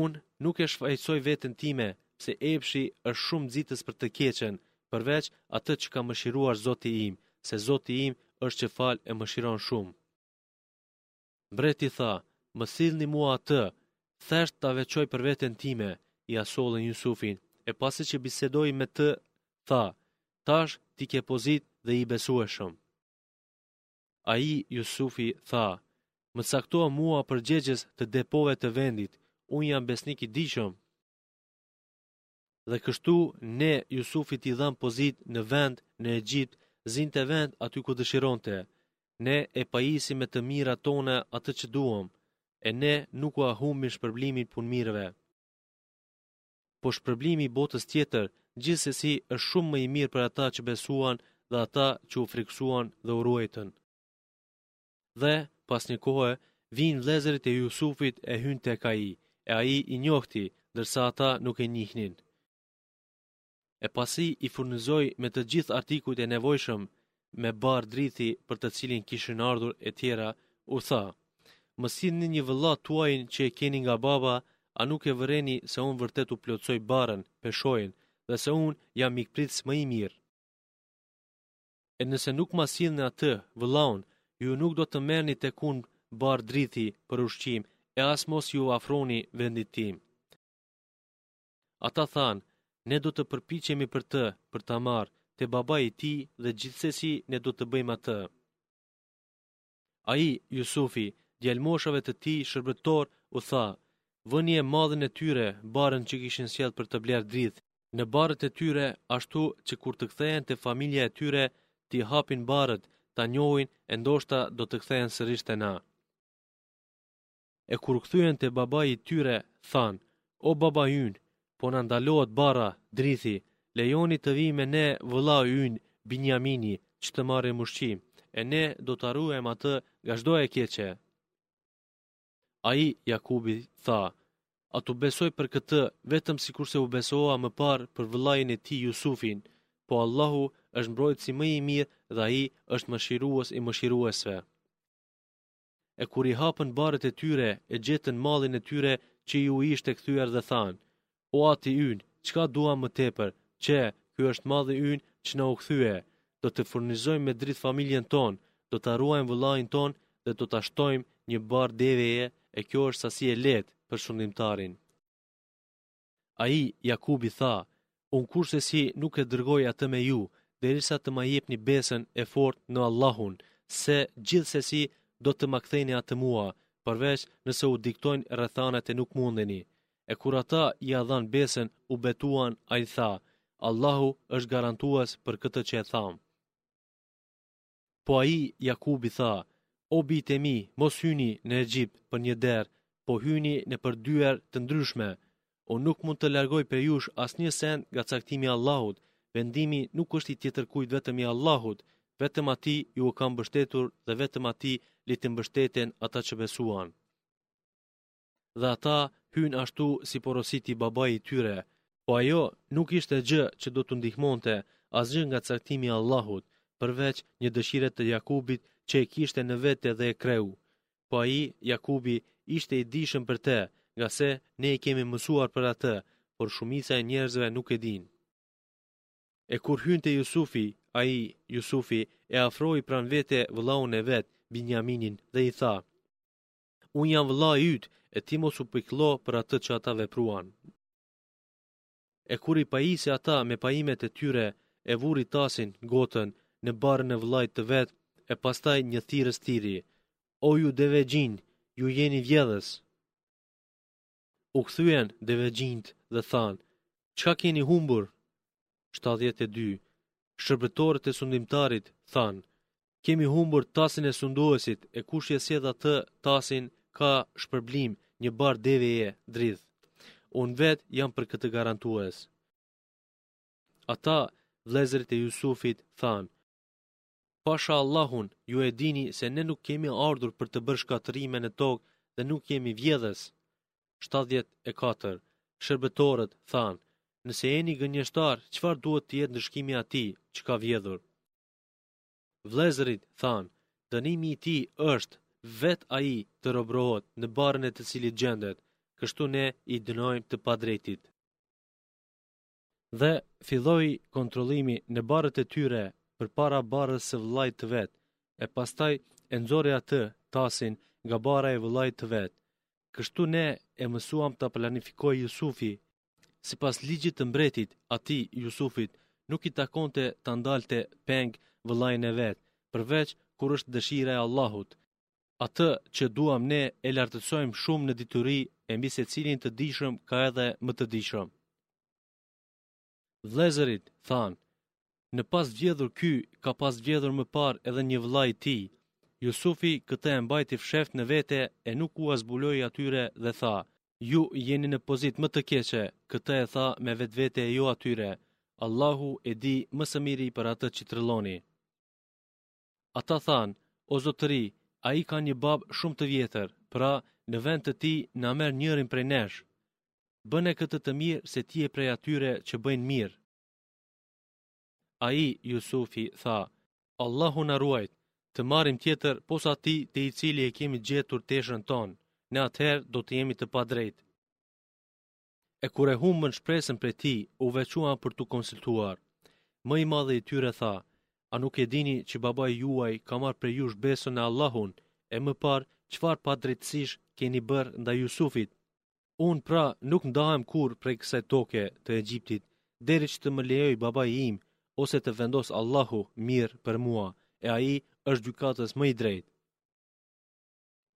Unë nuk e shfajësoj veten time, pse epshi është shumë nxitës për të keqen, përveç atë që ka mëshiruar Zoti im, se Zoti im është që fal e mëshiron shumë. Mbreti tha, Më sillni mua atë, thjesht ta veçoj për veten time, ia sollën Jusufin, e pasi që bisedoi me të, tha, Tash ti ke pozitë dhe i besueshëm. Ai, Jusufi, tha, Më cakto mua përgjegjës të depove të vendit, unë jam besnik i dijshëm. Dhe kështu, ne, Jusufit i dhamë pozitë në vend, në Egjipt, zinte vend aty ku dëshironte. Ne e pajisim me të mira tona atë që duam, e ne nuk ua humbim shpërblimin punëmirëve. por shpërblimi i botës tjetër, gjithsesi është shumë më i mirë për ata që besuan dhe ata që u frikësuan dhe u ruajtën. Dhe, pas një kohe, vijnë vëllezërit e Jusufit e hyjnë tek ai, e ai i njohti, ndërsa ata nuk e njihnin. e pasi i furnizoi me të gjithë artikujt e nevojshëm me barrë drithi për të cilin kishin ardhur e tjera, u tha, më sillni një vëlla tuajin që e keni nga baba, a nuk e vëreni se unë vërtet u plotësoj barrën, peshojën, dhe se unë jam mikpritës më i mirë. E nëse nuk ma sillni atë, vëllaun, ju nuk do të merrni tek unë barrë drithi për ushqim e as mos iu afroni vendit tim. Ata thanë, ne do të përpiqemi për të, për ta marrë, te babai i tij dhe gjithsesi ne do të bëjmë atë. Ai, Jusufi, djalmoshave të tij shërbëtorë, u tha, vënie mallin e tyre, barrën që kishin sjellë për të blerë drithë, në barrët e tyre, ashtu që kur të kthehen te familja e tyre, t'i hapin barrët, ta njohin e ndoshta do të kthehen sërish te na. e kur u kthyen te babai i tyre, thanë, O baba ynë, po na ndalohet barra, drithi, lejoni të vijë me ne vëllau ynë Binjamini, që të marrim ushqim, e ne do ta ruajmë atë nga çdo e keqe. Ai, Jakubi, tha, A t'u besoj për këtë, vetëm sikurse u besova më parë për vëllain e tij Jusufin, po Allahu është mbrojtësi më i mirë dhe ai është mëshirues i mëshiruesve. E kur i hapën barrët e tyre, e gjetën mallin e tyre që iu ishte kthyer dhe thanë, O ati ynë, çka duam më tepër, qe, ky është malli ynë që na u kthye. Do të furnizojmë me drithë familjen tonë, do ta ruajmë vëllain tonë dhe do ta shtojmë një barrë deveje e kjo është sasi e lehtë për sundimtarin. Ai, Jakubi, tha, Unë kurrsesi nuk e dërgoj atë me ju, derisa të ma jepni besën e fortë në Allahun, se, gjithsesi, do të ma ktheni atë mua, përveç nëse u diktojnë rrethanat e nuk mundeni. E kur ata ia dhanë besën, u betuan, ai tha, Allahu është garantues për këtë që e themi. Po ai, Jakubi, tha, O bijtë e mi, mos hyni në Egjipt për një derë, po hyni nëpër dyer të ndryshme. Unë nuk mund të largoj prej jush asnjë send nga caktimi i Allahut, vendimi nuk është i tjetërkujt vetëm i Allahut, vetëm Atij iu kam mbështetur dhe vetëm Atij le t'i mbështeten ata që besuan. Dhe ata hynë ashtu si i porositi babai i tyre, po ajo nuk ishte gjë që do t'u ndihmonte asgjë nga caktimi i Allahut, përveç një dëshire të Jakubit që e kishte në vete dhe e kreu. Po ai, Jakubi, ishte i dijshëm për te, ngase ne i kemi mësuar për atë, por shumica e njerëzve nuk e dinë. E kur hynë te Jusufi, ai, Jusufi, e afroi pranë vete vëllaun e vet, Binjaminin, dhe i tha, Unë jam vëllai yt e ti mos u pikëllo për atë që ata vepruan. E kur i pajisi ata me pajimet e tyre, e vuri tasin, gotën, në barrën e vëllait të vet, e pastaj një thirrës thirri, O ju devexhinj, ju jeni vjedhës! U kthyen devexhinjtë dhe thanë, Çka keni humbur? Shtatëdhjetë e dy Shërbëtorët e sundimtarit thanë, Kemi humbur tasin e sunduesit e kush e sjell atë tasin ka shpërblim një barrë deveje drith. Unë vetë jam për këtë garantues. Ata, vëllezërit e Jusufit, thanë, Pasha Allahun, ju e dini se ne nuk kemi ardhur për të bërë shkatërrime në tokë dhe nuk jemi vjedhës. 74. Shërbëtorët thanë, nëse jeni gënjeshtarë, çfarë duhet të jetë ndëshkimi i atij që ka vjedhur? Vëllezërit thanë, dënimi i tij është vetë ai të robërohet në barrën e të cilit gjendet, kështu ne i dënojmë të padrejtit. Dhe filloi kontrollimi në barrët e tyre përpara barrës së vëllait të vet, e pastaj e nxori atë, tasin, nga barra e vëllait të vet. Kështu ne e mësuam ta planifikojë Jusufi. Sipas ligjit të mbretit, atij, Jusufit, nuk i takonte ta ndalte peng vëllain e vet, përveç kur është dëshira e Allahut. Atë që duam ne e lartësojmë shumë në dituri e mbi secilin të dijshëm ka edhe më të dijshëm. Vëllezërit, thanë, në pas vjedhur ky, ka pas vjedhur më parë edhe një vëlla i tij. Jusufi këtë e mbajti fshehtë në vete e nuk ua zbuloi atyre dhe tha, ju jeni në pozitë më të keqe, këtë e tha me vetvete e jo atyre. Allahu e di më së miri për atë që trilloni. Ata thanë, O zotëri, ai ka një babë shumë të vjetër, pra, në vend të tij, na merr njërin prej nesh. Bëne këtë të mirë se ti je prej atyre që bëjnë mirë. Ai, Jusufi, tha, Allahu na ruajt, të marrim tjetër pos atij te i cili e kemi gjetur teshën tonë, ne atëherë do të jemi të padrejtë. E kur e humbën shpresën prej tij, u veçuan për t'u konsultuar. Më i madhi i tyre tha, A nuk e dini që babai juaj ka marrë prej jush besën në Allahun, e më parë çfarë padrejtësish keni bërë ndaj Jusufit? Unë pra nuk ndahem kurrë prej kësaj toke të Egjiptit, deri që të më lejojë babai im, ose të vendos Allahu mirë për mua, e ai është gjykatës më i drejtë.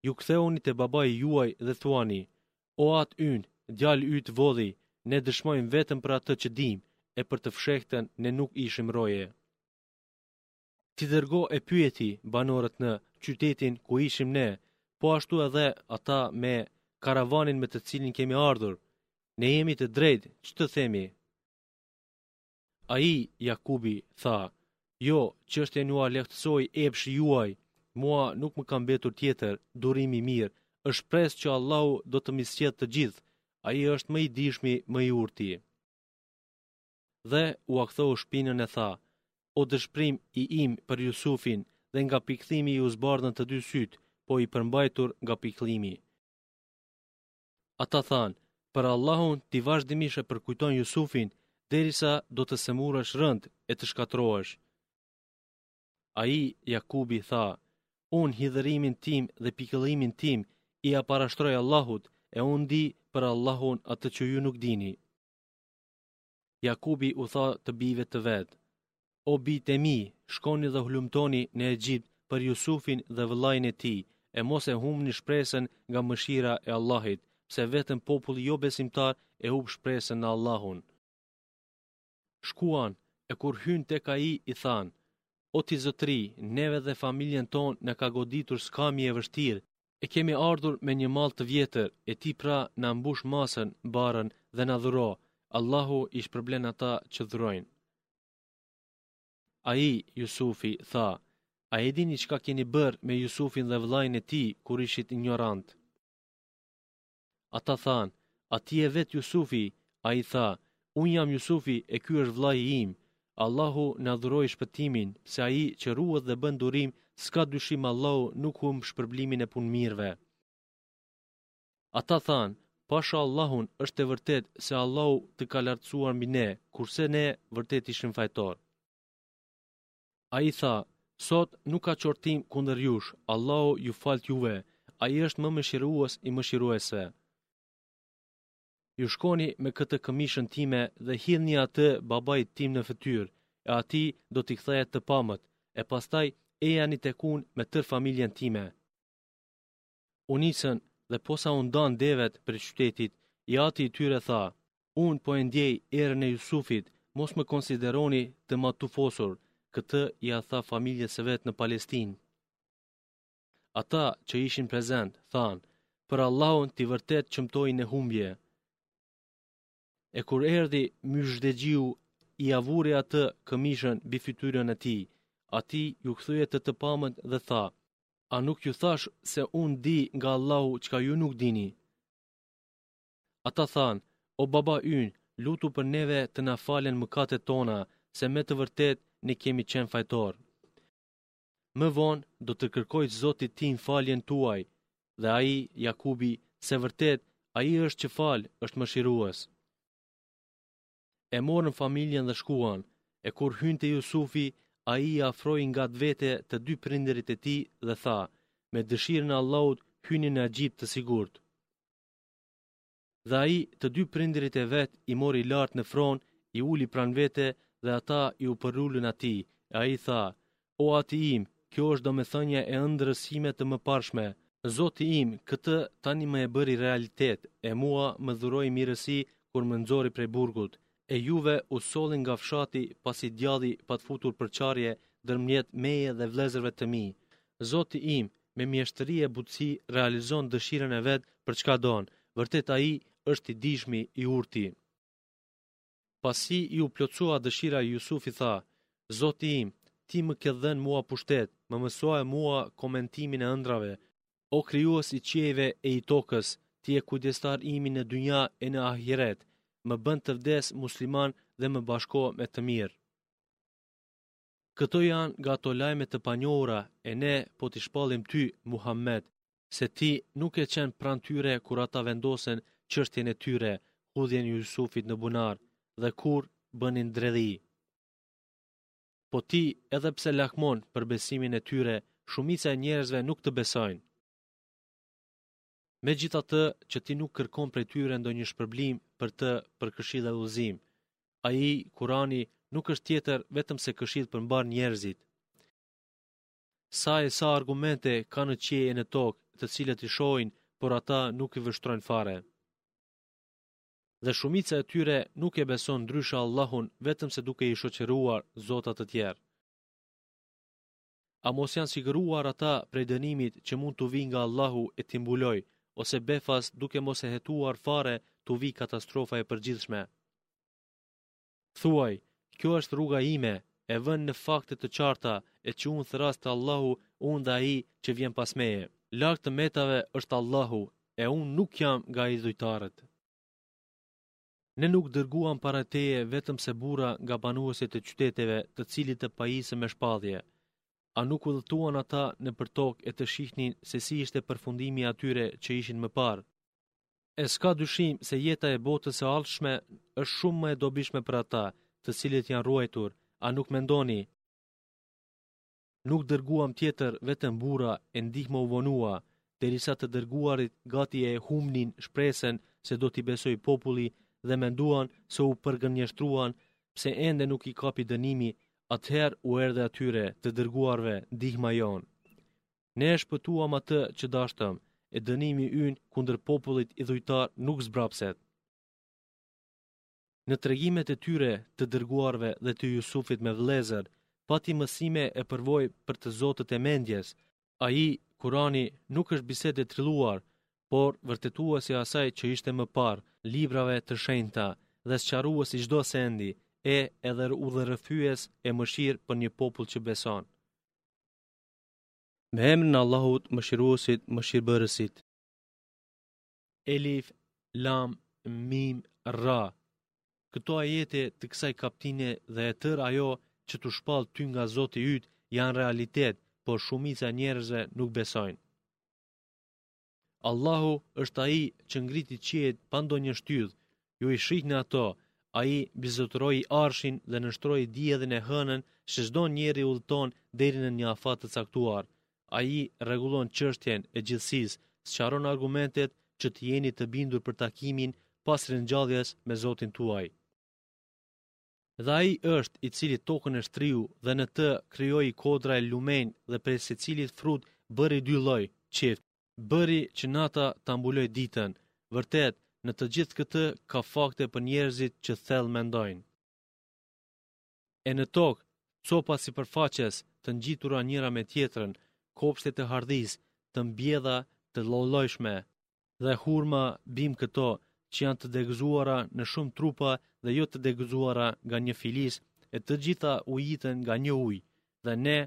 Ju kthehuni te babai juaj dhe thuani, O Atë ynë, djali yt vodhi, ne dëshmojmë vetëm për atë që dimë, e për të fshehtën ne nuk ishim roje. Ti dërgo e pyeti banorët në qytetin ku ishim ne, po ashtu edhe ata me karvanin me të cilin kemi ardhur, ne jemi të drejtë ç'të themi. Ai, Jakubi, tha, Jo, çështjen jua lehtësoi epshi juaj, mua nuk më ka mbetur tjetër durim i mirë, është shpresë që Allahu do të m'i sjellë të gjithë, ai është më i dijshmi, më i urti. Dhe ua ktheu shpinën e tha, O dëshpërim i im për Jusufin, dhe nga pikëllimi iu zbardhën të dy sytë, po i përmbajtur nga pikëllimi. Ata thanë, Për Allahun ti vazhdimisht e përkujton Jusufin, derisa do të sëmuresh rëndë e të shkatërrohesh. Ai, Jakubi, tha, Unë hidhërimin tim dhe pikëllimin tim ia parashtroj Allahut, e unë di për Allahun atë që ju nuk dini. Jakubi u tha të bijve të vet, O bijtë e mi, shkoni dhe hulumtoni në Egjipt për Jusufin dhe vëllain e tij, e mos e humbni shpresën nga mëshira e Allahut, pse vetëm populli jobesimtar e humb shpresën në Allahun. Shkuan, e kur hynë tek ai, i thanë, O ti zotëri, neve dhe familjen tonë na ka goditur skamje e vështirë, E kemi ardhur me një mall të vjetër, e ti pra na mbush masën, barrën dhe na dhuro. Allahu i shpërblen ata që dhurojnë. Ai, Jusufi, tha, a e dini çka keni bërë me Jusufin dhe vëllain e tij kur ishit injorant? Ata thanë, A ti je vetë Jusufi? Ai tha, Unë jam Jusufi e ky është vëllai im. Allahu na dhuroi shpëtimin, pse ai që ruhet dhe bën durim, s'ka dyshim Allahu nuk humb shpërblimin e punëmirëve. Ata thanë, Pasha Allahun është e vërtetë se Allahu të ka lartësuar mbi ne, kurse ne vërtet ishim fajtorë. Ai tha, Sot nuk ka qortim kundër jush, Allahu ju falt juve, Ai është më mëshirues i mëshiruesve. Ju shkoni me këtë këmishën time dhe hidhni atë babait tim në fytyrë, e atij do t'i kthehet të pamët, e pastaj ejani tek unë me tërë familjen time. U nisën dhe posa u ndanë devet prej qytetit, i ati i tyre tha, unë po e ndjej erën e Jusufit, mos më konsideroni të matufosur, këtë ia tha familjes së vet në Palestinë. Ata që ishin prezent, thanë, për Allahun ti vërtet qëmtoi në humbje. E kur erdhi myzhdexhiu, ia vuri atë këmishën mbi fytyrën e tij. Atij iu kthye të të pamët dhe tha, A nuk ju thashë se unë di nga Allahu çka ju nuk dini? Ata thanë, O baba ynë, lutu për neve të na falen mëkatet tona, se me të vërtetë ne kemi qenë fajtorë. Më vonë do të kërkoj Zotit tim faljen tuaj. Dhe ai, Jakubi, se vërtet, Ai është që fal, është mëshirues. E morën familjen dhe shkuan, e kur hynë te Jusufi, ai i afroi ngat vete të dy prindërit e tij dhe tha, Me dëshirën e Allahut hyni në Egjipt të sigurt. Dhe ai, të dy prindërit e vet, i mori lart në fron, i uli pranë vete dhe ata iu përulën atij. E ai tha, O ati im, kjo është domethënia e ëndrrës sime të mëparshme. Zoti im, këtë tani më e bëri realitet, e mua më dhuroi mirësi kur më nxori prej burgut. E juve u solli nga fshati pasi djalli pat futur përçarje ndërmjet meje dhe vëllezërve të mi. Zoti im me mjeshtëri e butësi realizon dëshirën e vet për çka don, vërtet ai është i dijshmi, i urti. Pasi iu plotësua dëshira Jusufi tha, Zoti im, ti më ke dhënë mua pushtet, më mësoe mua komentimin e ëndrrave, O Krijues i qiejve e i tokës, Ti je kujdestar imi në dynja e në ahiret, më bën të vdes musliman dhe më bashko me të mirë. Këto janë nga ato lajme të panjohura e ne po t'i shpallim ty, Muhammed, se ti nuk ke qenë pranë tyre kur ata vendosën çështjen e tyre, hudhjen e Jusufit në bunar, dhe kur bënin dredhi. Po ti edhe pse lakmon për besimin e tyre, shumica e njerëzve nuk të besojnë. Megjithatë që ti nuk kërkon prej tyre ndonjë shpërblim për të për këshillë e udhëzim. Ai, Kurani, nuk është tjetër vetëm se këshillë për mbarë njerëzit. Sa e sa argumente ka në qiej e në tokë, të cilët i shohin, por ata nuk i vështrojnë fare. Dhe shumica e tyre nuk e beson ndryshe Allahun vetëm se duke i shoqëruar zota të tjerë. A mos janë siguruar ata prej dënimit që mund t'u vijë nga Allahu e t'i mbulojë, ose befas duke mos e hetuar fare t'u vijë katastrofa e përgjithshme? Thuaj, Kjo është rruga ime, e vënë në fakte të qarta, e që unë thërras te Allahu, unë dhe ai që vjen pas meje. Larg të metave është Allahu, e unë nuk jam nga idhujtarët. Ne nuk dërguam para teje vetëm se burra nga banuesit e qyteteve të cilët i pajisëm me shpallje. A nuk udhëtuan ata nëpër tokë e të shihnin se si ishte përfundimi i atyre që ishin më parë? E s'ka dyshim se jeta e botës së ardhshme është shumë më e dobishme për ata, të cilët janë ruajtur, a nuk mendoni? Nuk dërguam tjetër vetëm burra e ndihma u vonua, derisa të dërguarit gati e humbnin shpresën se do t'i besojë populli dhe menduan se u përgënjeshtruan pse ende nuk i kapi dënimi, atëherë u erdhi atyre, të dërguarve, ndihma jonë. Ne e shpëtuam atë që deshëm, e dënimi ynë kundër popullit idhujtar nuk zbrapset. Në tregimet e tyre të dërguarve dhe të Jusufit me vëllezër, pati mësime e përvojë për të zotët e mendjes. Ai, Kurani, nuk është bisedë e trilluar, por vërtetues i asaj që ishte më parë, librave të shenjta, dhe sqarues i çdo sendi, e edhe udhërrëfyes e mëshirë për një popull që beson. Me emrin e Allahut, Mëshiruesit, Mëshirëbërësit. Elif Lam Mim Ra. Këto ajete të kësaj kaptine dhe e tërë ajo që t'u shpall ty nga Zoti yt janë realitet, por shumica e njerëzve nuk besojnë. Allahu është ai që ngriti qiejt pa ndonjë shtyllë, ju i shihni ato, ai mbizotëroi arshin dhe nënshtroi diellin e hënën se çdo njeri udhëton deri në një afat të caktuar. Ai rregullon çështjen e gjithësisë, sqaron argumentet që të jeni të bindur për takimin pas ringjalljes me Zotin tuaj. Dhe Ai është, i cili tokën e shtriu dhe në të krijoi kodra e lumenj dhe prej secilit frut bëri dy lloj, çift. Bëri që nata ta mbulojë ditën. Vërtet, në të gjithë këtë ka fakte për njerëzit që thellë mendojnë. E në tokë, copa sipërfaqes, të ngjitura njëra me tjetrën, kopshte të hardhisë, të mbjella, të llojllojshme. dhe hurma bimë këto që janë të degëzuara në shumë trupa dhe jo të degëzuara nga një filiz, e të gjitha ujiten nga një ujë, dhe ne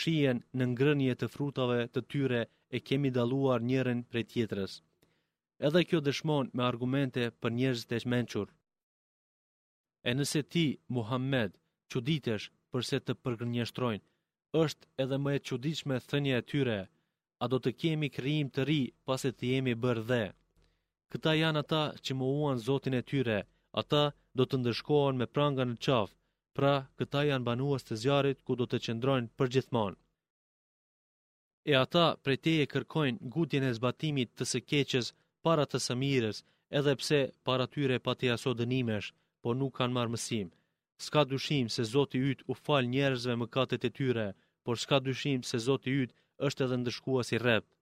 shijen në ngrënje të frutave të tyre e kemi dalluar njërën prej tjetrës. Edhe kjo dëshmon me argumente për njerëzit e mençur. E nëse ti, Muhamed, çuditesh përse të përgënjeshtrojnë, është edhe më e çuditshme thënia e tyre, A do të kemi krijim të ri pasi të jemi bërë dhe. Këta janë ata që mohuan Zotin e tyre, ata do të ndëshkohen me pranga në qafë, pra këta janë banues të zjarrit ku do të qëndrojnë përgjithmonë. E ata prej teje kërkojnë ngutjen e zbatimit të së keqes para të së mirës, edhe pse para tyre pati aso dënimesh, po nuk kanë marrë mësim. S'ka dyshim se Zoti yt u fal njerëzve mëkatet e tyre, por s'ka dyshim se Zoti yt është edhe ndëshkues i rreptë.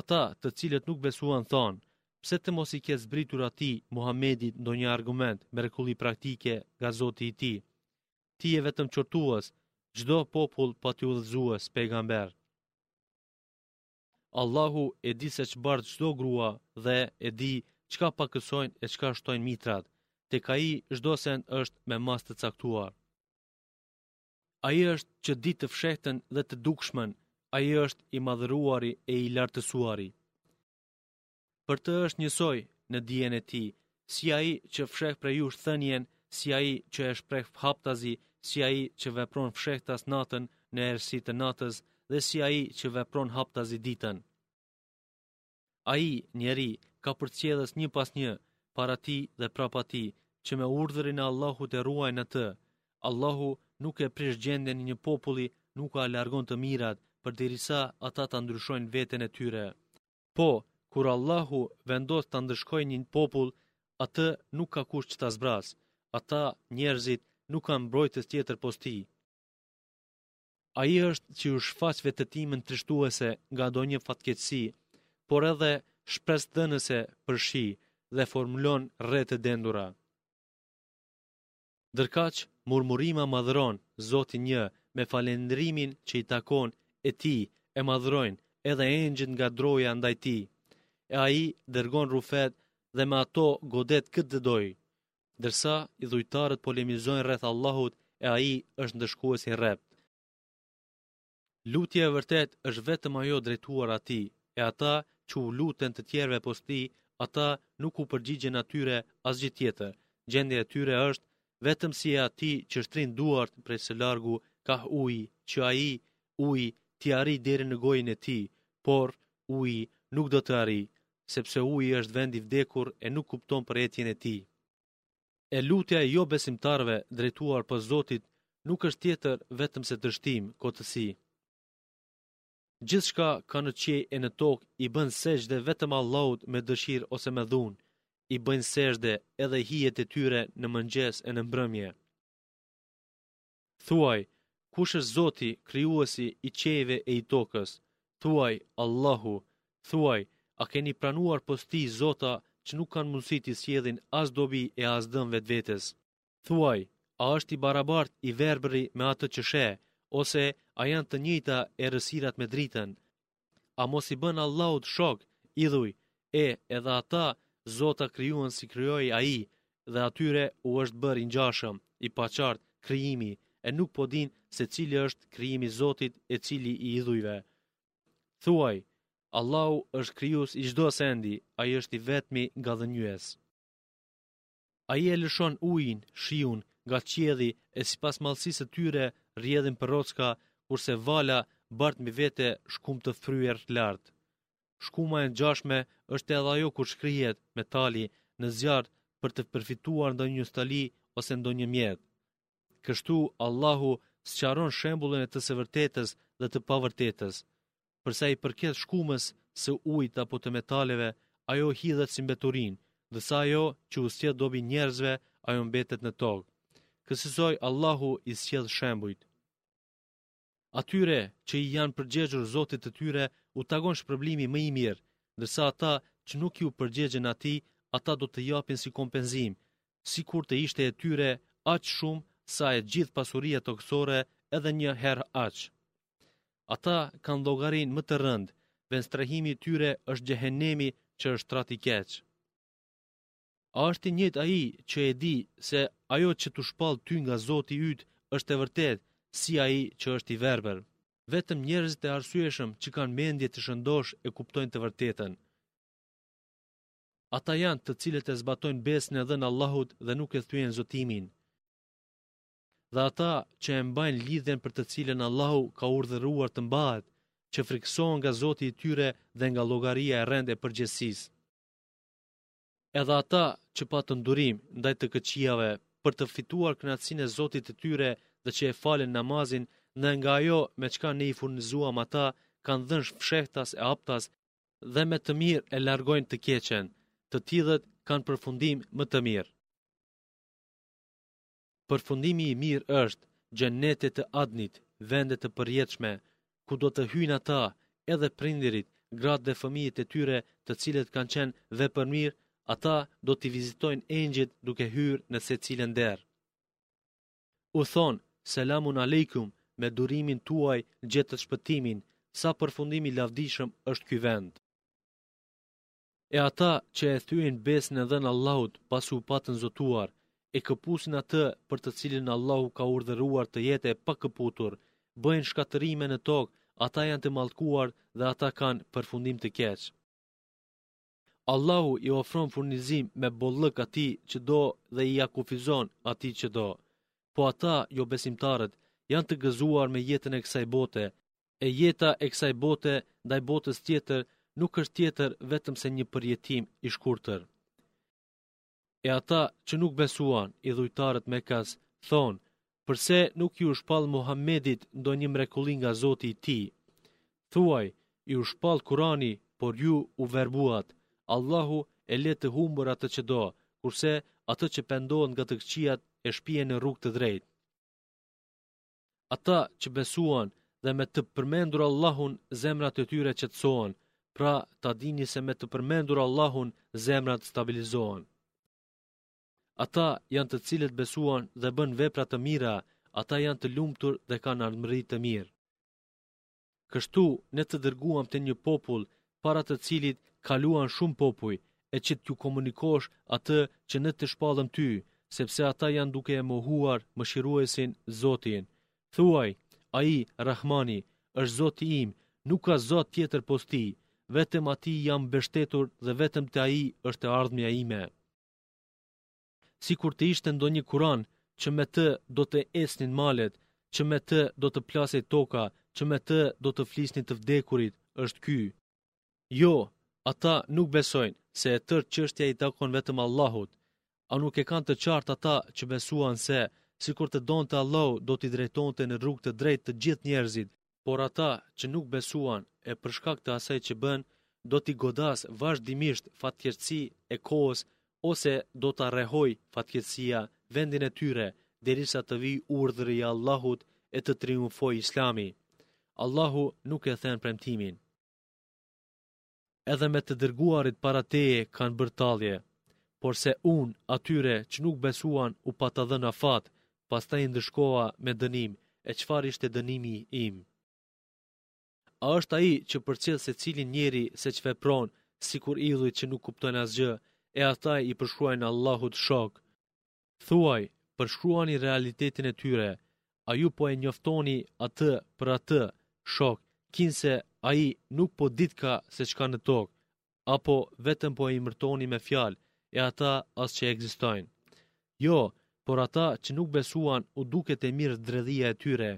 Ata, të cilët nuk besuan thonë, Pse të mos i ketë zbritur atij, Muhamedit, ndonjë argument, mrekulli praktike, nga Zoti i tij? Ti je vetëm qortues, çdo popull pati udhëzues, pejgamber. Allahu e di se ç'bart çdo grua dhe e di çka pakësojnë e çka shtojnë mitrat. Tek ai çdo send është me masë të caktuar. Ai është që di të fshehtën dhe të dukshmen, ai është i madhëruari e i lartësuari. Për të është njësoj në dijen e tij, si ai që fsheh prej jush thënien, si ai që e shpreh haptazi, si ai që vepron fshehtas natën në errësi të natës dhe si ai që vepron haptazi ditën. Ai, njeri, ka përcjellës një pas një, para tij dhe prapa tij, që me urdhërin e Allahut e ruajnë atë. Allahu nuk e prish gjendjen e një populli, nuk ua largon të mirat, përderisa ata ta ndryshojnë veten e tyre. Po, kur Allahu vendos ta ndëshkojë një popull, atë nuk ka kush që ta zmbrapsë. Ata, njerëzit, nuk kanë mbrojtës tjetër pos tij. Ai është që u shfaq vetëtimën trishtuese nga ndonjë fatkeqësi, por edhe shpresëdhënëse për shi dhe formulon re të dendura. Ndërkaq, murmurima madhëron, Zotin Një, me falënderimin që i takon e Tij, e madhërojnë edhe engjëjt nga droja ndaj Tij. E Ai dërgon rufet dhe me ato godet kë të dojë. Ndërsa, idhujtarët polemizojnë rreth Allahut e ai është ndëshkues i rreptë. Lutja e vërtetë është vetëm ajo drejtuar Atij, e ata që u luten të tjerve pos Tij, ata nuk u përgjigjen atyre asgjë tjetër. Gjendja e tyre është vetëm si e atij që shtrin duart prej së largu kah uji, që ai uji t'i arrijë deri në gojën e tij, por uji nuk do të arrijë. sepse uji është send i vdekur e nuk kupton për etjen e tij. E lutja e jobesimtarëve drejtuar pos Zotit nuk është tjetër vetëm se dështim, kotësi. Gjithçka ka në qiej e në tokë i bën sexhde vetëm Allahut me dëshirë ose me dhunë, i bëjnë sexhde edhe hijet e tyre në mëngjes e në mbrëmje. Thuaj, Kush është Zoti, Krijuesi, i qiejve e i tokës? Thuaj, Allahu. Thuaj, A keni pranuar pos Tij zota që nuk kanë mundësi t'i sjellin as dobi e as dëm vetvetes? Thuaj, A është i barabartë i verbëri me atë që sheh, ose, A janë të njëjta errësirat me dritën? A mos i bënë Allahut shokë, idhuj, e edhe ata zota krijuan si krijoi Ai dhe atyre u është bërë i ngjashëm, i paqartë, krijimi, e nuk po dinë se cili është krijim i Zotit e cili i idhujve. Thuaj, Allahu është krijues i çdo sendi, Ai është i vetmi ngadhënjyes. Ai e lëshon ujin, shiun, nga qielli e sipas madhësisë së tyre rrjedhin përrocka, kurse vala bart mbi vete shkumë të fryer lart. Shkumë e ngjashme është edhe ajo kur shkrihet, metali, në zjarr për të përfituar ndonjë stoli ose ndonjë mjet. Kështu, Allahu sqaron shembullin e së vërtetës dhe të pavërtetës. Për sa i përket shkumës së ujit apo të metaleve, ajo hidhet si mbeturinë, ndërsa ajo që u sjell dobi njerëzve, ajo mbetet në tokë. Kësisoj Allahu i sjell shembujt. Atyre që i janë përgjegjur Zotit të tyre, u takon shpërblimi më i mirë, ndërsa ata që nuk iu përgjegjen atij, ata do të jepnin si kompenzim, sikur të ishte e tyre aq shumë sa e gjithë pasuria tokësore edhe një herë aq. Ata kanë llogarinë më të rëndë, vendstrehimi i tyre është xhehenemi që është shtrat i keq. A është i njëjtë ai që e di se ajo që t'u shpall ty nga Zoti yt është e vërtetë si ai që është i verbër. Vetëm njerëzit e arsyeshëm që kanë mendje të shëndoshë e kuptojnë të vërtetën. Ata janë të cilët e zbatojnë besën e dhënë Allahut dhe nuk e thyejnë zotimin. Dhe ata, që e mbajnë lidhjen për të cilën Allahu ka urdhëruar të mbahet, që frikësohen nga Zoti i tyre dhe nga llogaria e rëndë e përgjegjësisë. Edhe ata, që patën durim, ndaj të këqijave, për të fituar kënaqësinë e Zotit të tyre dhe që e falën namazin, dhe nga ajo, me çka ne i furnizuam ata, kanë dhënë fshehtas e haptas, dhe me të mirë e largojnë të keqen, të tillët kanë përfundim më të mirë. Përfundimi i mirë është Xhenete të Adnit, vende të përjetshme, ku do të hyjnë ata, edhe prindërit, gratë dhe fëmijët e tyre të cilët kanë qenë vepërmirë, ata do t'i vizitojnë engjëjt duke hyrë në secilën derë. U thonë, Selamun alejkum, me durimin tuaj gjetët shpëtimin, sa përfundim i lavdishëm është ky vend. E ata që e thyejnë besën e dhënë Allahut pasi u patën zotuar, e këpusin atë për të cilën Allahu ka urdhëruar të jetë e pakëputur, bëjnë shkatërrime në tokë, ata janë të mallkuar dhe ata kanë përfundim të keq. Allahu i ofron furnizim me bollëk atij që do dhe ia kufizon atij që do. Po ata, jobesimtarët, janë të gëzuar me jetën e kësaj bote, E jeta e kësaj bote ndaj botës tjetër nuk është tjetër vetëm se një përjetim i shkurtër. E ata që nuk besuan, idhujtarët mekas, thonë, përse nuk iu shpall Muhamedit ndonjë mrekulli nga Zoti i tij? Thuaj, iu shpall Kurani, por ju u verbuat. Allahu e le të humbur atë që do, kurse atë që pendohet nga të këqijat e shpie në rrugë të drejtë. Ata që besuan dhe me të përmendur Allahun zemrat e tyre qetësohen, pra ta dini se me të përmendur Allahun zemrat stabilizohen. Ata janë të cilët besuan dhe bënë vepra të mira, ata janë të lumtur dhe kanë ardhmëri të mirë. Kështu ne të dërguam te një popull, para të cilit kaluan shumë popuj, e që t'ju komunikosh atë që ne të shpallëm ty, sepse ata janë duke e mohuar Mëshiruesin, Zotin. Thuaj, Ai, Rahmani, është Zoti im, nuk ka Zot tjetër pos Tij, vetëm Atij jam mbështetur dhe vetëm te Ai është e ardhmja ime. sikur të ishte ndonjë Kur'an që me të do të ecnin malet, që me të do të plasej toka, që me të do të flisnin të vdekurit, është ky. Jo, ata nuk besojnë se e tërë çështja i takon vetëm Allahut. A nuk e kanë të qartë ata që besuan se sikur të donte Allahu do t'i drejtonte në rrugë të drejtë të gjithë njerëzit, por ata që nuk besuan e për shkak të asaj që bënë, do t'i godasë vazhdimisht fatkeqësi e kohës ose do ta rrethojë fatkeqësia vendin e tyre derisa të vijë urdhri i Allahut e të triumfojë Islami. Allahu nuk e then premtimin. Edhe me të dërguarit para teje kanë bërë tallje. Porse unë, atyre, që nuk besuan, u pata dhënë afat, pastaj i ndëshkova, me dënim, e çfarë ishte dënimi im. A është Ai, që përcjell secilin njeri, se ç'vepron, sikur idhujt që nuk kuptojnë asgjë, e ata i përshkruajnë Allahut shokë. Thuaj, përshkruani realitetin e tyre, a ju po e njoftoni atë për atë, shok, kinse ai nuk po ditka se ç'ka në tokë, apo vetëm po e emërtoni me fjalë, e ata as që ekzistojnë. Jo, por ata që nuk besuan u duket e mirë dredhia e tyre,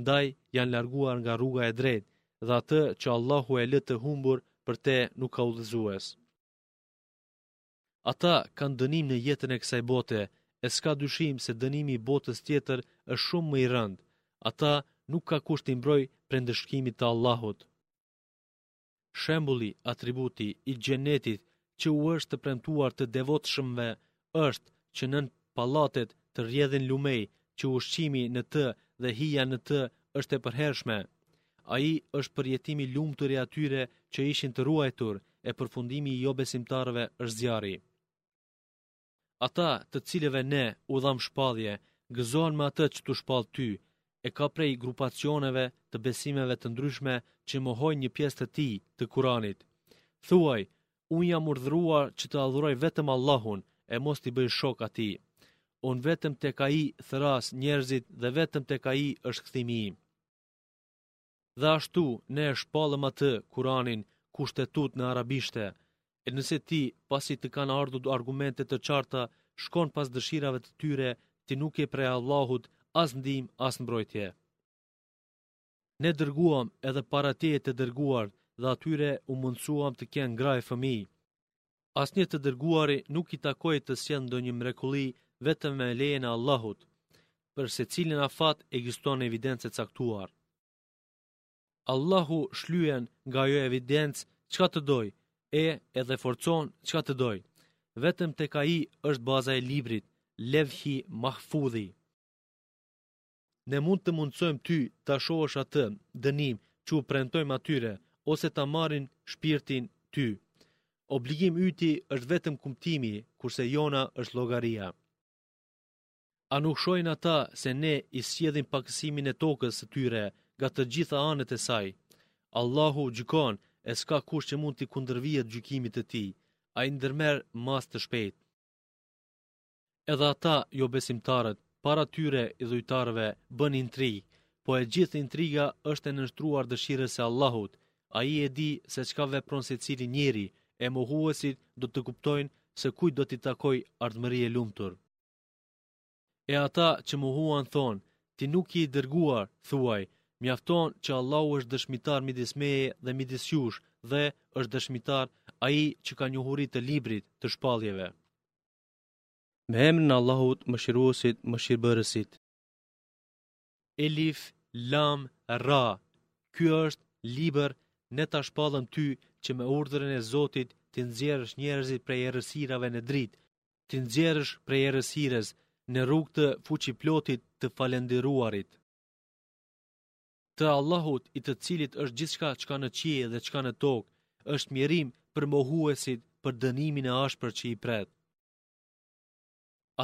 ndaj janë larguar nga rruga e drejtë, dhe atë që Allahu e lë të humbur për te nuk ka udhëzues. Ata kanë dënim në jetën e kësaj bote, e s'ka dyshim se dënimi i botës tjetër është shumë më i rëndë. Ata nuk ka kush t'i mbrojë prej ndëshkimit të Allahut. Shembulli, atributi, i Xhenetit që u është të premtuar të devotshëmve është që nën pallatet të rrjedhin lumej që ushqimi në të dhe hija në të është e përhershme. Ai është përjetimi i lumtur i atyre që ishin të ruajtur, e përfundimi i jobesimtarëve është zjarri. Ata, të cilëve ne u dhamë shpallje, gëzohen me atë që t'u shpall ty, e ka prej grupacioneve të besimeve të ndryshme që mohojnë një pjesë të tij të Kuranit. Thuaj, Unë jam urdhëruar që të adhuroj vetëm Allahun e mos t'i bëj shok atij. Unë vetëm tek ai thërras njerëzit dhe vetëm tek ai është kthimi im. Dhe ashtu ne e shpallëm atë Kur'anin kushtetutë në arabishte. E nëse ti, pasi të kanë ardhur argumente të qarta, shkon pas dëshirave të tyre, ti nuk ke prej Allahut as ndihmë as mbrojtje. Ne dërguam edhe para teje të dërguar dhe atyre u mundësuam të kenë gra e fëmijë. Asnjë të dërguari nuk i takoi të sjellë ndonjë mrekulli vetëm me lejen e Allahut. Për secilin afat ekziston evidencë e caktuar. Allahu shlyen nga ajo evidencë çka të doj, e edhe forcon çka të doj. Vetëm tek ai është baza e librit, levhi mahfudhi. Ne mund të mundësojmë ty ta shohësh atë dënim që u premtojmë atyre ose ta marrim shpirtin ty. Obligim yt është vetëm kumtimi, kurse jona është llogaria. A nuk shohin ata se ne i sjellim pakësimin e tokës së tyre nga të gjitha anët e saj? Allahu gjykon e s'ka kush që mund t'i kundërvihet gjykimit të tij. Ai ndërmerr masë të shpejtë. Edhe ata jobesimtarët, para tyre, idhujtarëve, bënë intrigë, po e gjithë intriga është e nënshtruar dëshirës së Allahut. Ai e di se çka vepron secili njeri, e mohuesit do të kuptojnë se kujt do t'i takojë ardhmëri e lumtur. E ata që mohuan thonë, Ti nuk je i dërguar, thuaj, Mjafton që Allahu është dëshmitar midis meje dhe midis jush dhe, është dëshmitar, Ai që ka njohuri të Librit, të Shpalljeve. Me emrin e Allahut, Mëshiruesit, Mëshirbërësit. Elif Lam Ra. Ky është libër ne ta shpallëm ty që me urdhërin e Zotit t'i nxjerrësh njerëzit prej errësirave në dritë, t'i nxjerrësh prej errësirës në rrugë të fuqiplotit të falënderuarit. Të Allahut, i të cilit është gjithçka çka në qiej dhe çka në tokë, është mjerim për mohuesit për dënimin e ashpër që i pret.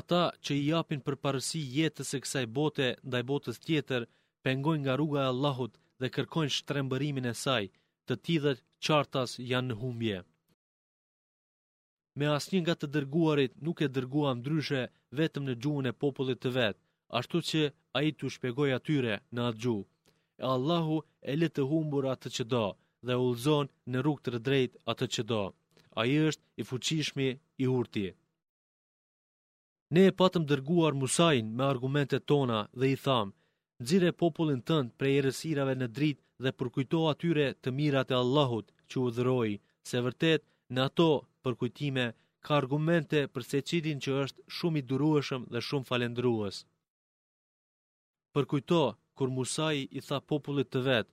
Ata që i japin përparësi jetës së kësaj bote ndaj botës tjetër, pengojnë nga rruga e Allahut dhe kërkojnë shtrembërimin e saj, të tillët qartas janë në humbje. Ne asnjë nga të dërguarit nuk e dërguam ndryshe vetëm në gjuhën e popullit të vet, ashtu që ai t'u shpjegojë atyre në atë gjuhë. E Allahu e lë të humbur atë që do dhe e udhëzon në rrugë të drejtë atë që do. Ai është i Fuqishmi, i Urti. Ne e patëm dërguar Musain me argumentet tona dhe i thamë, Nxirre popullin tënd prej errësirave në dritë dhe përkujto atyre të mirat e Allahut, që u dhuroi, se vërtet, në ato, përkujtime, ka argumente për secilin që është shumë i durueshëm dhe shumë falendërues. Përkujto, kur Musai i tha popullit të vet,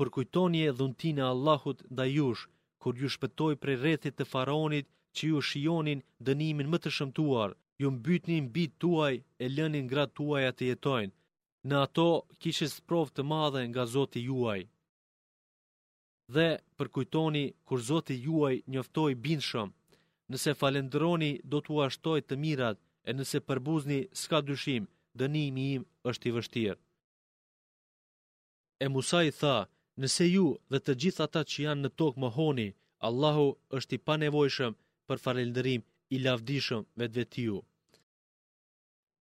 Përkujtonie dhuntinë e Allahut ndaj jush, kur ju shpëtoi prej rrethit të faraonit që ju shijonin dënimin më të shëmtuar, ju mbytnin bijtë tuaj e lënin gratë tuaja të jetojnë. Në ato, kishit sprovë të madhe nga Zoti juaj. Dhe, përkujtoni, kur Zoti juaj njoftoi bindshëm, Nëse falënderoni, do t'ua shtoj të mirat, e nëse përbuzni, s'ka dyshim, dënimi im është i vështirë. E Musai tha, Nëse ju dhe të gjithë ata që janë në tokë mohoni, Allahu është i panevojshëm për falënderim, i lavdishëm vetvetiu.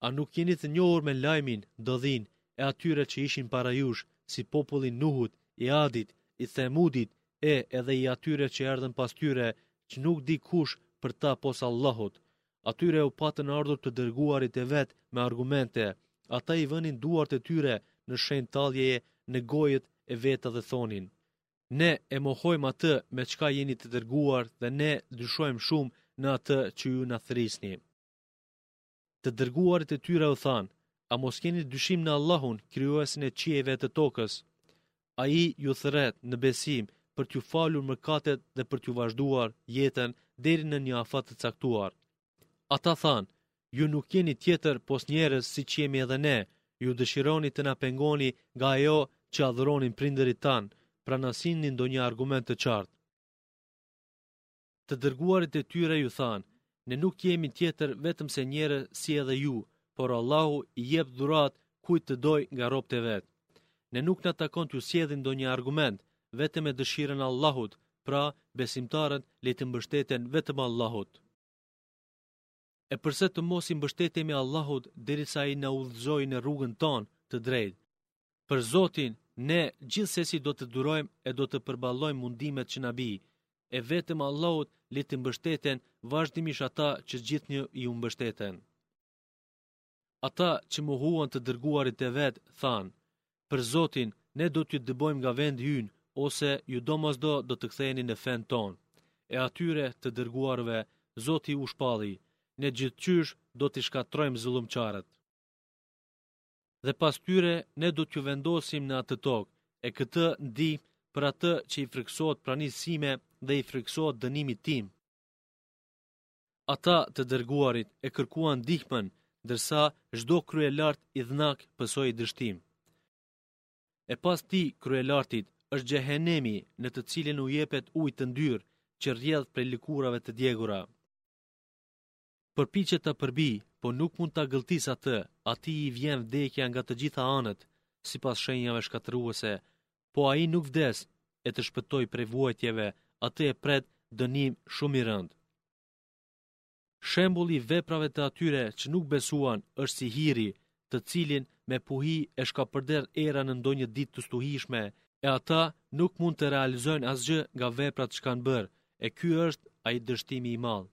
A nuk jeni të njohur me lajmin, ndodhinë, e atyre që ishin para jush, si populli i Nuhut, i Adit, i Themudit, e edhe i atyre që erdhën pas tyre, që nuk di kush për ta pos Allahut. Atyre u patën ardhur të dërguarit e vet me argumente. Ata i vënin duart e tyre në shenjë talljeje në gojët e veta dhe thonin: Ne e mohojmë atë me çka jeni të dërguar dhe ne dyshojmë shumë në atë që ju na thërrisni. Të dërguarit e tyre u thanë, a mos keni dyshim në Allahun, krijuesin e qiejve e të tokës? Ai ju thërret në besim për t'ju falur mëkatet dhe për t'ju vazhduar jetën deri në një afat të caktuar. Ata thanë, ju nuk jeni tjetër pos njerëz siç jemi edhe ne, ju dëshironi të na pengoni nga ajo që adhuronin prindërit tanë, pra na sillni ndonjë argument të qartë. Të dërguarit e tyre ju thanë, ne nuk jemi tjetër vetëm se njerëz si edhe ju, por Allahu i jep dhuratë kujt të dojë nga robët e vet. Neve nuk na takon t'ju sjellim ndonjë argument, vetëm me dëshirën e Allahut, pra besimtarët le t'i mbështeten vetëm Allahut. E përse të mos i mbështetemi Allahut derisa ai na udhëzoi në rrugën tonë të drejtë? Për Zotin, ne gjithsesi do të durojmë e do të përballojmë mundimet që na bini. E vetëm Allahut le t'i mbështeten vazhdimisht ata që gjithnjë iu mbështetën. Ata që mohuan të dërguarit e vet, thanë, Për Zotin, ne do t'ju dëbojmë nga vendi ynë ose ju domosdo do të ktheheni në fenë tonë. E atyre, të dërguarve, Zoti u shpalli, Ne gjithqysh do t'i shkatërrojmë zullumqarët. Dhe pas tyre, ne do t'ju vendosim në atë tokë, e këtë ndihmë për atë që i frikësohet pranisë sime dhe i frikësohet dënimit tim. Ata, të dërguarit, e kërkuan ndihmën, ndërsa çdo kryelart idhnak pësoi dështim. E pas tij, kryelartit, është xhehenemi, në të cilin u jepet ujë të ndyrë, që rrjedh prej lëkurave të djegura. Përpiqet ta përbijë, po nuk mund ta gëlltisë atë, atij i vjen vdekja nga të gjitha anët, sipas shenjave shkatërruese, po ai nuk vdes e të shpëtojë prej vuajtjeve, atë e pret dënim shumë i rëndë. Shembulli i veprave të atyre që nuk besuan është si hiri, të cilin me puhi e shkapërder era në ndonjë ditë të stuhishme, e ata nuk mund të realizojnë asgjë nga veprat që kanë bërë, e ky është ai dështimi i madh.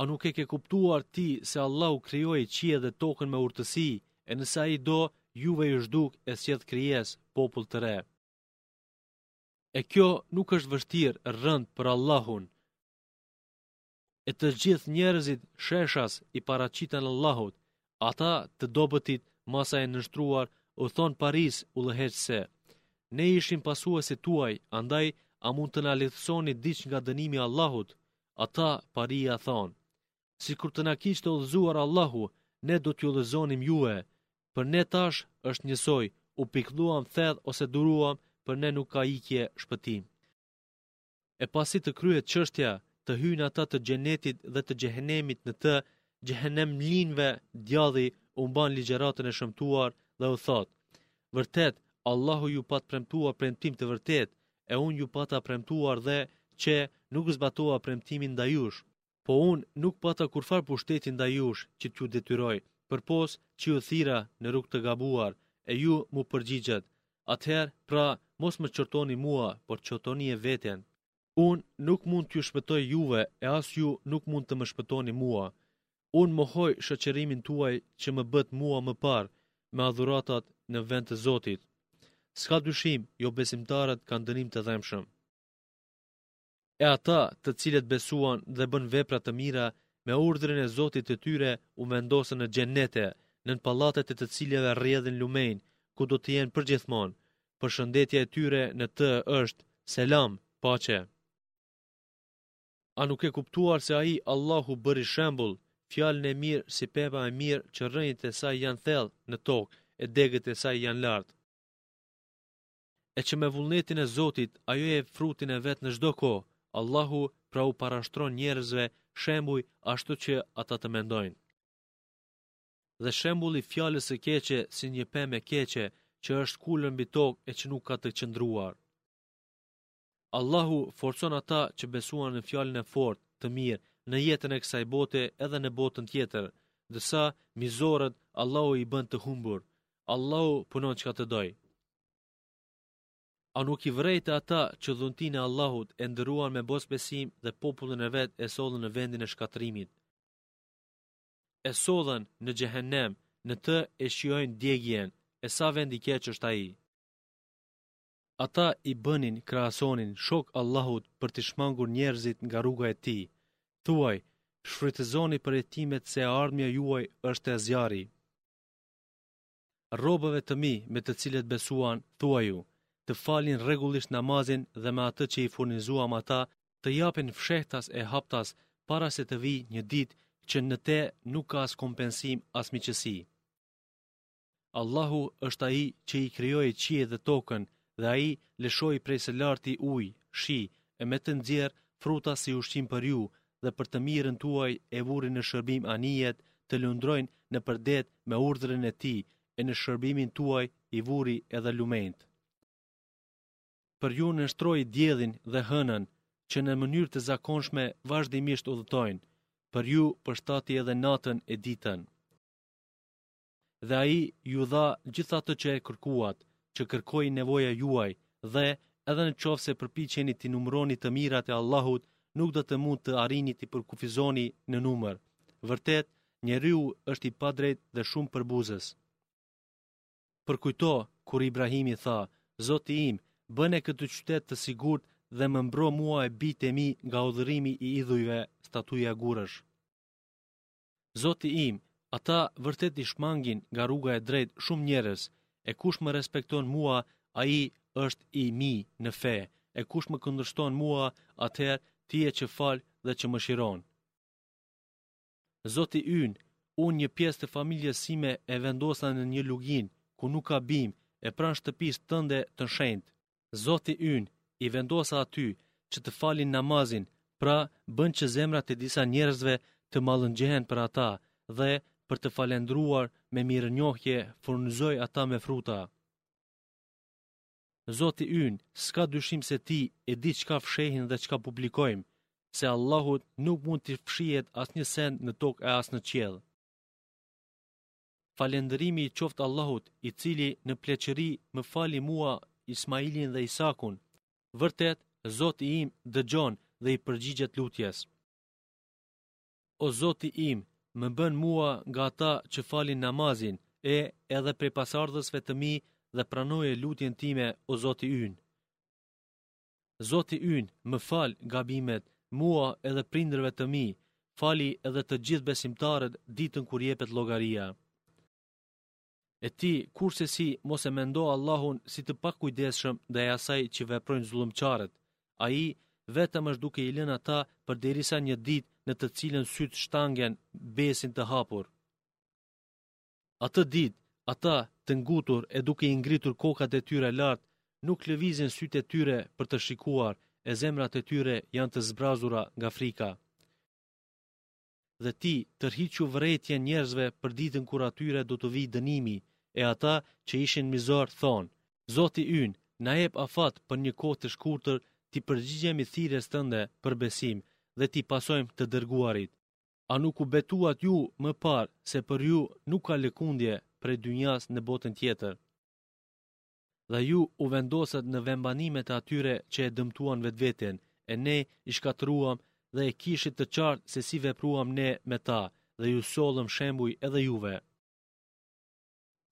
A nuk e ke kuptuar ti se Allahu krijoi qiejt dhe tokën me urtësi, e nëse Ai do, juve ju zhduk e sjell krijesë, popull të re. E kjo nuk është vështirë, rëndë për Allahun. E të gjithë njerëzit sheshas i paraqiten Allahut, ata të dobëtit masa e nënshtruar u thonë parisë udhëheqëse. Ne ishim pasuesit tuaj, andaj a mund të na lehtësoni diç nga dënimi i Allahut? Ata, paria, thonë, sikur të na kishte udhëzuar Allahu, ne do t'ju udhëzonim juve, për ne tash është njësoj, u pikëlluam thellë ose duruam, për ne nuk ka ikje shpëtim. E pasi të kryhet çështja, të hyjnë ata të xhenetit dhe të xhehenemit në të, xhehenemlinjve, djalli u mban ligjeratën e shëmtuar dhe u thotë, vërtet, Allahu ju pat premtuar premtim të vërtetë, E unë ju pata premtuar dhe, qe, nuk zbatova premtimin ndaj jush. Po unë nuk pata kurrfarë pushteti ndaj jush që t'ju detyroj, përpos që ju thirra në rrugë të gabuar, e ju m'u përgjigjët. Atëherë, pra, mos më qortoni mua, por qortojeni veten. Unë nuk mund t'ju shpëtoj juve e as ju nuk mund të më shpëtoni mua. Unë mohoj shoqërimin tuaj që më bët mua më parë më adhuruat në vend të Zotit. S'ka dyshim, jobesimtarët kanë dënim të dhemshëm. E ata, të cilët besuan dhe bënë vepra të mira, me urdhrin e Zotit të tyre u vendosën në xhennete, nën pallatet e të cilave rrjedhin lumenj, ku do të jenë përgjithmonë. Përshëndetja e tyre në të është selam, paqe. A nuk ke kuptuar se Ai, Allahu, bëri shembull, fjalën e mirë si pema e mirë që rrënjët e saj janë thellë në tokë e degët e saj janë lart? E që me vullnetin e Zotit ajo e jep frutin e vet në çdo kohë, Allahu pra u parashtron njerëzve shembuj ashtu që ata të mendojnë. Dhe shembulli i fjalës së keqe si një pemë e keqe që është shkulur mbi tokë e që nuk ka të qëndruar. Allahu forcon ata që besuan në fjalën e fortë, të mirë, në jetën e kësaj bote edhe në botën tjetër, dësa mizorët Allahu i bën të humbur. Allahu punon çka të doj. A nuk i vrejte ata që dhuntinë e Allahut e ndërruan me mosbesim dhe popullin e vet e sollën në vendin e shkatërrimit? E sollën në xhehenem, në të e shijojnë djegjen, e sa vend i keq është ai. Ata i bënin, krahasonin, shokë Allahut për t'i shmangur njerëzit nga rruga e Tij. Thuaj, Shfrytëzoni përjetimet se e ardhmja juaj është e zjarri. Robëve të Mi me të cilët besuan, thuaju, të falin rregullisht namazin dhe me atë që i furnizuam ata të japin fshehtas e haptas para se të vijë një ditë që në te nuk ka as kompensim as miqësi. Allahu është Ai që i krijoi qiejt dhe tokën dhe Ai lëshoi prej së larti ujë, shi, e me të nxjerr fruta si ushqim për ju dhe për të mirën tuaj e vuri në shërbim anijet të lundrojnë nëpër det me urdhrin e Tij e në shërbimin tuaj i vuri edhe lumenjtë. Për ju nënshtroi diellin dhe hënën, që në mënyrë të zakonshme vazhdimisht udhëtojnë, për ju përshtati edhe natën e ditën. Dhe Ai ju dha gjithë atë që e kërkuat, që kërkoi nevoja juaj, dhe, edhe në qoftë se përpiqeni t'i numëroni të mirat e Allahut, nuk do të mund të arrini t'i përkufizoni në numër. Vërtet, njeriu është i padrejtë dhe shumë përbuzës. Përkujto, kur Ibrahimi tha, Zoti im, bëne këtë qytet të sigurt dhe më mbro mua e bijtë e mi nga adhurimi i idhujve, statuja gurësh. Zoti im, ata vërtet i shmangin nga rruga e drejtë shumë njerëz, e kush më respekton mua, ai është imi në fe, e kush më kundërshton mua, atëherë ti je që fal dhe që mëshiron. Zoti ynë, unë një pjesë të familjes sime e vendosa në një luginë ku nuk ka bimë, e pranë shtëpisë tënde të shenjtë. Zoti ynë i vendosa aty që të falin namazin, pra bën që zemrat e disa njerëzve të mallëngjehen për ata dhe për të falënderuar me mirënjohje furnizoji ata me fruta. Zoti ynë, s'ka dyshim se ti e di çka fshehin dhe çka publikojmë, se Allahut nuk mund t'i fshihet asnjë send në tokë e as në qiell. Falënderimi i qoftë Allahut, i cili në pleqëri më fali mua, Ismailin dhe Isakun. Vërtet, Zoti im dëgjon dhe i përgjigjet lutjes. O Zoti im, më bën mua nga ata që falin namazin, e edhe prej pasardhësve të mi dhe pranoje lutjen time, o Zoti ynë. Zoti ynë, më fal gabimet, mua edhe prindërve të mi, fali edhe të gjithë besimtarët ditën kur jepet llogaria. E ti, kurrsesi, mos e mendo Allahun si të pakujdesshëm ndaj asaj që veprojnë zullumqarët. Ai vetëm është duke i lënë ata përderisa një ditë në të cilën sytë shtangen mbesin të hapur. Atë ditë, ata, të ngutur e duke i ngritur kokat e tyre lart, nuk lëvizin sytë e tyre për të shikuar, e zemrat e tyre janë të zbrazura nga frika. Dhe ti, tërhiqu vërejtjen njerëzve për ditën kur atyre do t'u vijë dënimi, e ata që ishin mizorë thonë, Zoti ynë, na jep afat për një kohë të shkurtër t'i përgjigjemi thirrjes tënde për besim dhe t'i pasojmë të dërguarit. A nuk u betuat ju më parë se për ju nuk ka lëkundje prej dynjasë në botën tjetër? Dhe ju u vendosët në vendbanimet e atyre që e dëmtuan vetveten, e Ne i shkatërruam dhe e kishit të qartë se si vepruam Ne me ta dhe ju sollëm shembuj edhe juve.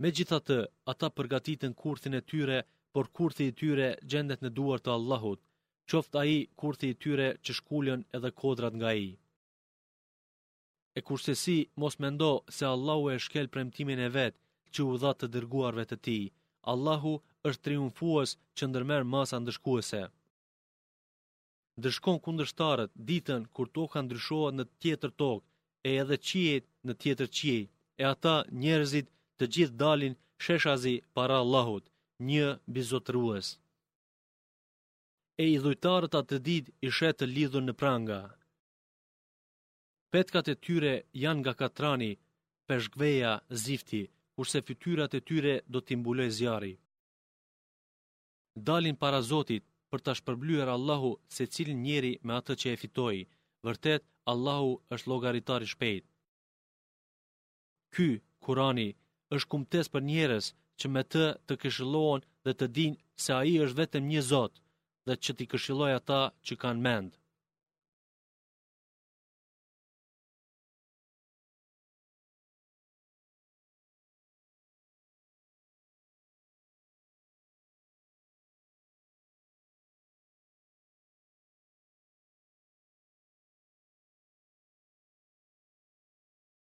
Megjithatë, ata përgatitën kurthin e tyre, por kurthi i tyre gjendet në duar të Allahut, qoftë ai kurthi i tyre që shkulen edhe kodrat nga ai. E kurrsesi, mos mendo se Allahu e shkel premtimin e vet që u dha të dërguarve të tij. Allahu është triumfues që ndërmerr masa ndëshkuese. Ndëshkon kundërshtarët ditën kur toka ndryshohet në tjetër tokë e edhe qiejt në tjetër qiej, e ata njerëzit të gjithë dalin sheshazi para Allahut, një mbizotërues. E idhujtarët atë ditë i sheh të lidhur në pranga. Petkat e tyre janë nga katrani, peshkveja, zifti, kurse fytyrat e tyre do t'i mbulojë zjarri. Dalin para Zotit për ta shpërblyer Allahu secilin njeri me atë që e fitoi. Vërtet, Allahu është llogaritar i shpejt. Ky, Kurani, është kumtesë për njerëz që me të të këshillohen dhe të dinë se Ai është vetëm një Zot dhe që t'i këshillojë ata që kanë mend.